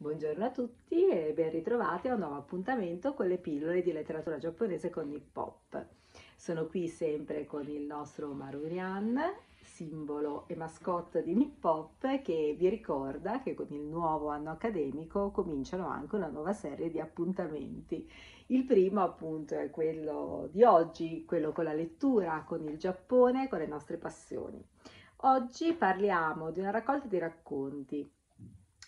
Buongiorno a tutti e ben ritrovati a un nuovo appuntamento con le pillole di letteratura giapponese con Nick Pop. Sono qui sempre con il nostro Marurian, simbolo e mascotte di Nick Pop, che vi ricorda che con il nuovo anno accademico cominciano anche una nuova serie di appuntamenti. Il primo appunto è quello di oggi, quello con la lettura, con il Giappone, con le nostre passioni. Oggi parliamo di una raccolta di racconti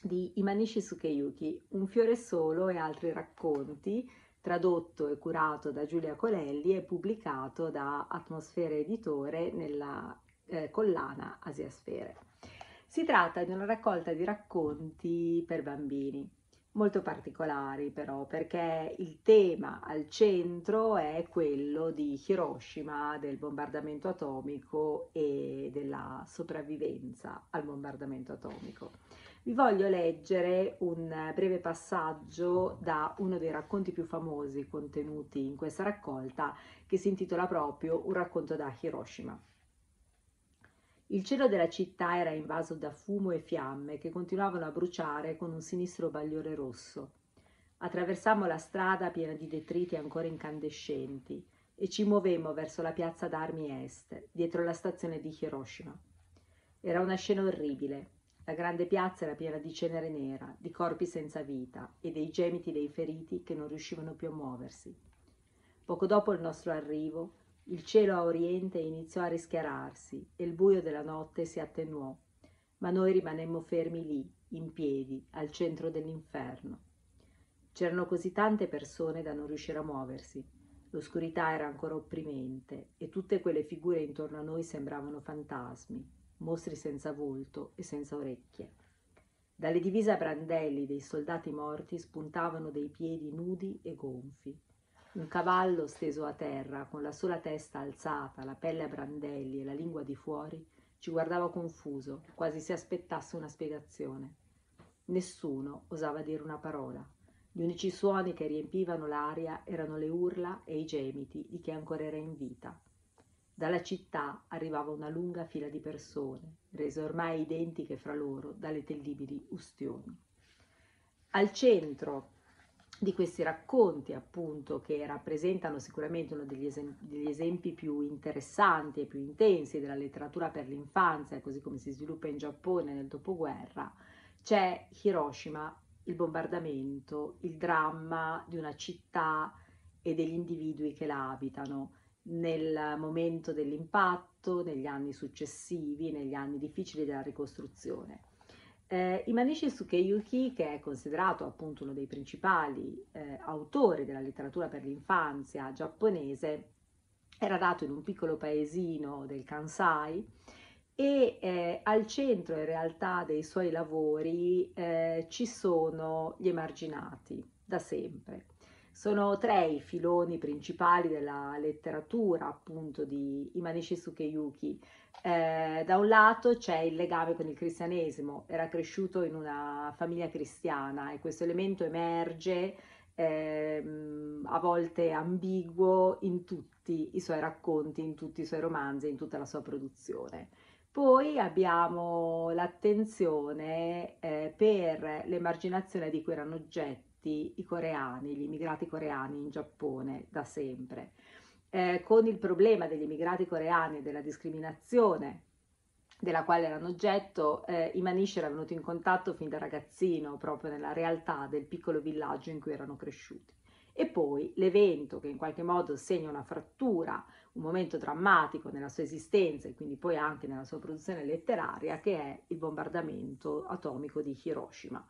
di Imanishi Sukeyuki, Un fiore solo e altri racconti, tradotto e curato da Giulia Colelli e pubblicato da Atmosfere Editore nella eh, collana Asiasfere. Si tratta di una raccolta di racconti per bambini, molto particolari però, perché il tema al centro è quello di Hiroshima, del bombardamento atomico e della sopravvivenza al bombardamento atomico vi voglio leggere un breve passaggio da uno dei racconti più famosi contenuti in questa raccolta che si intitola proprio Un racconto da Hiroshima. Il cielo della città era invaso da fumo e fiamme che continuavano a bruciare con un sinistro bagliore rosso. Attraversammo la strada piena di detriti ancora incandescenti e ci muovemmo verso la piazza d'armi est, dietro la stazione di Hiroshima. Era una scena orribile, la grande piazza era piena di cenere nera, di corpi senza vita e dei gemiti dei feriti che non riuscivano più a muoversi. Poco dopo il nostro arrivo, il cielo a oriente iniziò a rischiararsi e il buio della notte si attenuò, ma noi rimanemmo fermi lì, in piedi, al centro dell'inferno. C'erano così tante persone da non riuscire a muoversi. L'oscurità era ancora opprimente e tutte quelle figure intorno a noi sembravano fantasmi, mostri senza volto e senza orecchie. Dalle divise a brandelli dei soldati morti spuntavano dei piedi nudi e gonfi. Un cavallo steso a terra, con la sola testa alzata, la pelle a brandelli e la lingua di fuori, ci guardava confuso, quasi si aspettasse una spiegazione. Nessuno osava dire una parola. Gli unici suoni che riempivano l'aria erano le urla e i gemiti di chi ancora era in vita. Dalla città arrivava una lunga fila di persone, rese ormai identiche fra loro dalle terribili ustioni. Al centro di questi racconti, appunto, che rappresentano sicuramente uno degli, esem- degli, esempi più interessanti e più intensi della letteratura per l'infanzia, così come si sviluppa in Giappone nel dopoguerra, c'è Hiroshima, il bombardamento, il dramma di una città e degli individui che la abitano nel momento dell'impatto, negli anni successivi, negli anni difficili della ricostruzione. Eh, Imanishi Sukeyuki, che è considerato appunto uno dei principali eh, autori della letteratura per l'infanzia giapponese, era nato in un piccolo paesino del Kansai e eh, al centro in realtà dei suoi lavori eh, ci sono gli emarginati da sempre. Sono tre i filoni principali della letteratura appunto di Imanishi Sukeyuki. Eh, da un lato c'è il legame con il cristianesimo, era cresciuto in una famiglia cristiana e questo elemento emerge eh, a volte ambiguo in tutti i suoi racconti, in tutti i suoi romanzi, in tutta la sua produzione. Poi abbiamo l'attenzione eh, per l'emarginazione di cui erano oggetto tutti i coreani, gli immigrati coreani in Giappone da sempre, eh, con il problema degli immigrati coreani e della discriminazione della quale erano oggetto, eh, i Manish era venuto in contatto fin da ragazzino proprio nella realtà del piccolo villaggio in cui erano cresciuti. E poi l'evento che in qualche modo segna una frattura, un momento drammatico nella sua esistenza e quindi poi anche nella sua produzione letteraria, che è il bombardamento atomico di Hiroshima.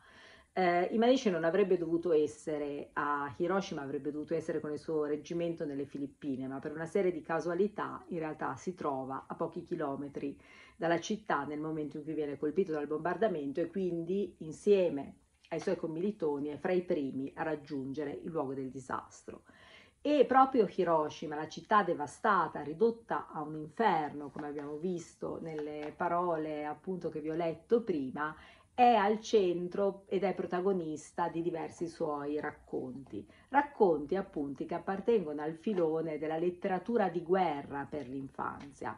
Eh, Imanishi non avrebbe dovuto essere a Hiroshima, avrebbe dovuto essere con il suo reggimento nelle Filippine, ma per una serie di casualità in realtà si trova a pochi chilometri dalla città nel momento in cui viene colpito dal bombardamento e quindi insieme ai suoi commilitoni è fra i primi a raggiungere il luogo del disastro. E proprio Hiroshima, la città devastata, ridotta a un inferno, come abbiamo visto nelle parole appunto che vi ho letto prima, è al centro ed è protagonista di diversi suoi racconti. Racconti appunti che appartengono al filone della letteratura di guerra per l'infanzia.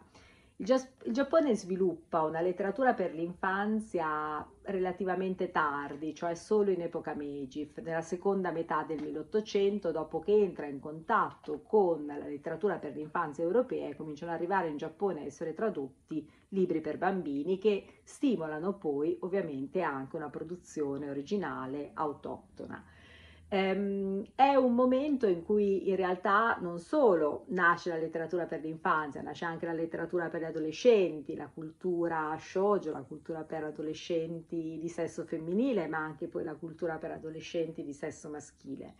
Il, Giappone sviluppa una letteratura per l'infanzia relativamente tardi, cioè solo in epoca Meiji, nella seconda metà del 1800, dopo che entra in contatto con la letteratura per l'infanzia europea e cominciano ad arrivare in Giappone a essere tradotti libri per bambini che stimolano poi ovviamente anche una produzione originale autoctona. Ehm, è un momento in cui in realtà non solo nasce la letteratura per l'infanzia, nasce anche la letteratura per gli adolescenti, la cultura shoujo, la cultura per adolescenti di sesso femminile, ma anche poi la cultura per adolescenti di sesso maschile.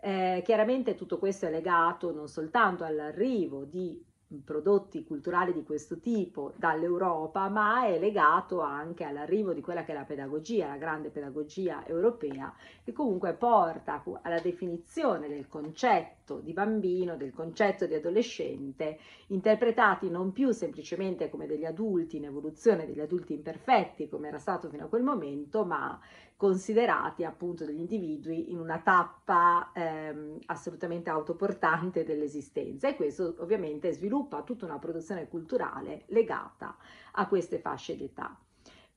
Eh, chiaramente tutto questo è legato non soltanto all'arrivo di prodotti culturali di questo tipo dall'Europa, ma è legato anche all'arrivo di quella che è la pedagogia, la grande pedagogia europea, che comunque porta alla definizione del concetto di bambino, del concetto di adolescente, interpretati non più semplicemente come degli adulti in evoluzione, degli adulti imperfetti, come era stato fino a quel momento, ma considerati appunto degli individui in una tappa ehm, assolutamente autoportante dell'esistenza e questo ovviamente sviluppa tutta una produzione culturale legata a queste fasce d'età.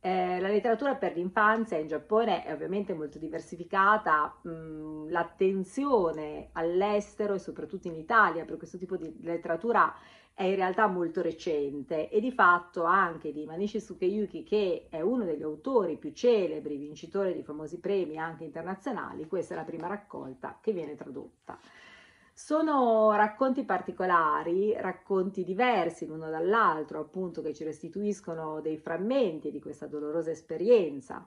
Eh, la letteratura per l'infanzia in Giappone è ovviamente molto diversificata, mh, l'attenzione all'estero e soprattutto in Italia per questo tipo di letteratura è in realtà molto recente e di fatto anche di Manishi Sukeyuki che è uno degli autori più celebri, vincitore di famosi premi anche internazionali, questa è la prima raccolta che viene tradotta. Sono racconti particolari, racconti diversi l'uno dall'altro, appunto che ci restituiscono dei frammenti di questa dolorosa esperienza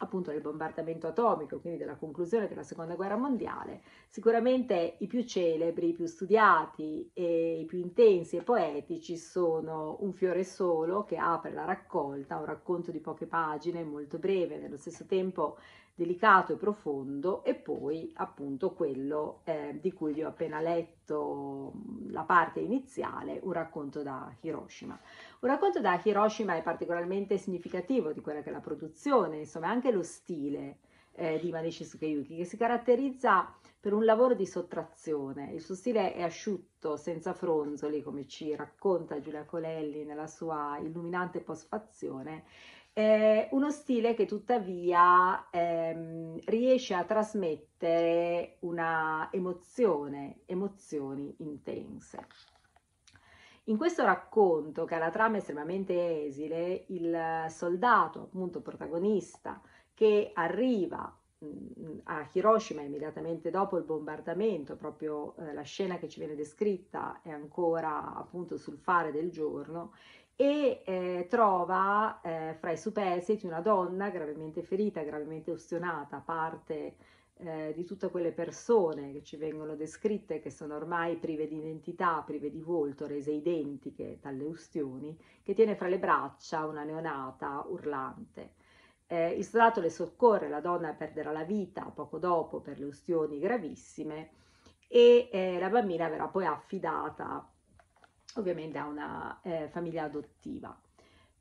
appunto del bombardamento atomico, quindi della conclusione della seconda guerra mondiale, sicuramente i più celebri, i più studiati e i più intensi e poetici sono Un fiore solo che apre la raccolta, un racconto di poche pagine, molto breve, nello stesso tempo delicato e profondo, e poi appunto quello eh, di cui vi ho appena letto la parte iniziale, un racconto da Hiroshima. Un racconto da Hiroshima è particolarmente significativo di quella che è la produzione, insomma anche lo stile eh, di Manishi Sukeyuki, che si caratterizza per un lavoro di sottrazione. Il suo stile è asciutto, senza fronzoli, come ci racconta Giulia Colelli nella sua illuminante postfazione, eh, uno stile che tuttavia ehm, riesce a trasmettere una emozione, emozioni intense. In questo racconto, che ha la trama estremamente esile, il soldato, appunto protagonista, che arriva a Hiroshima immediatamente dopo il bombardamento, proprio eh, la scena che ci viene descritta è ancora appunto sul fare del giorno e eh, trova eh, fra i superstiti una donna gravemente ferita, gravemente ustionata, parte eh, di tutte quelle persone che ci vengono descritte che sono ormai prive di identità, prive di volto, rese identiche dalle ustioni, che tiene fra le braccia una neonata urlante. Eh, il soldato le soccorre, la donna perderà la vita poco dopo per le ustioni gravissime e eh, la bambina verrà poi affidata ovviamente a una eh, famiglia adottiva.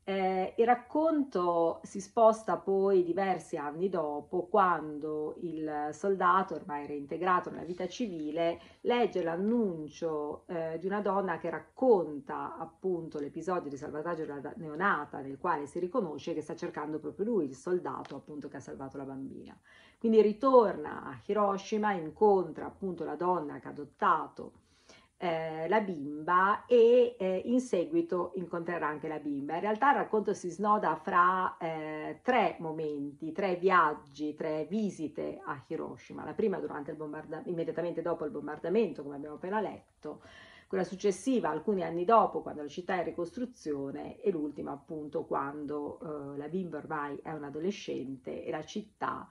Eh, il racconto si sposta poi diversi anni dopo, quando il soldato, ormai reintegrato nella vita civile, legge l'annuncio eh, di una donna che racconta appunto l'episodio di salvataggio della neonata, nel quale si riconosce che sta cercando proprio lui, il soldato appunto che ha salvato la bambina. Quindi ritorna a Hiroshima, incontra appunto la donna che ha adottato eh, la bimba e eh, in seguito incontrerà anche la bimba. In realtà il racconto si snoda fra eh, tre momenti, tre viaggi, tre visite a Hiroshima. La prima durante il bombardamento, immediatamente dopo il bombardamento, come abbiamo appena letto, quella successiva alcuni anni dopo quando la città è in ricostruzione e l'ultima appunto quando eh, la bimba ormai è un adolescente e la città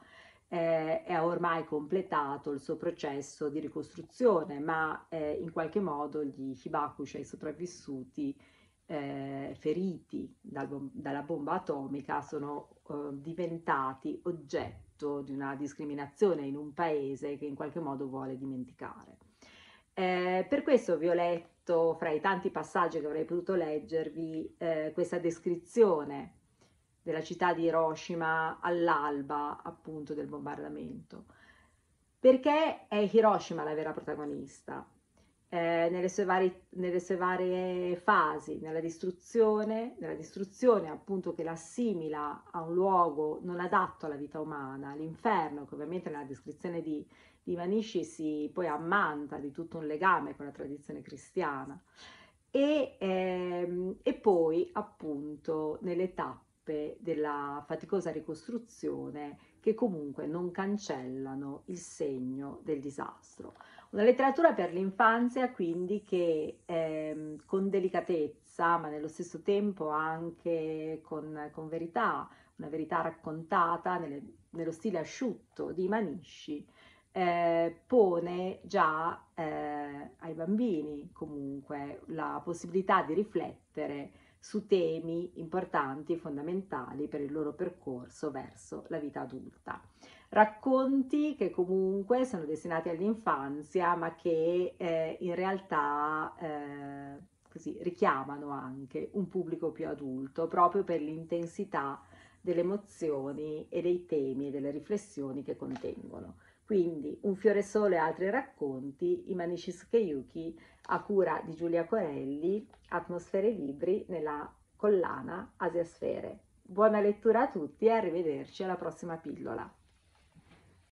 eh, è ormai completato il suo processo di ricostruzione, ma eh, in qualche modo gli Hibakusha, i sopravvissuti eh, feriti dal dalla bomba atomica, sono eh, diventati oggetto di una discriminazione in un paese che in qualche modo vuole dimenticare. Eh, per questo vi ho letto, fra i tanti passaggi che avrei potuto leggervi, eh, questa descrizione della città di Hiroshima all'alba appunto del bombardamento. Perché è Hiroshima la vera protagonista? eh, nelle, sue vari, nelle, sue varie fasi, nella distruzione, nella distruzione appunto che l'assimila a un luogo non adatto alla vita umana, l'inferno che ovviamente nella descrizione di, di Manishi si poi ammanta di tutto un legame con la tradizione cristiana e, ehm, e poi appunto nelle tappe della faticosa ricostruzione che comunque non cancellano il segno del disastro. Una letteratura per l'infanzia quindi che eh, con delicatezza ma nello stesso tempo anche con, con verità, una verità raccontata nelle, nello stile asciutto di Manisci, eh, pone già eh, ai bambini comunque la possibilità di riflettere su temi importanti fondamentali per il loro percorso verso la vita adulta racconti che comunque sono destinati all'infanzia, ma che eh, in realtà eh, così, richiamano anche un pubblico più adulto, proprio per l'intensità delle emozioni e dei temi e delle riflessioni che contengono. Quindi Un fiore solo e altri racconti, i Manishi Sukeyuki a cura di Giulia Corelli, Atmosfere Libri nella collana Asiasfere. Buona lettura a tutti e arrivederci alla prossima pillola.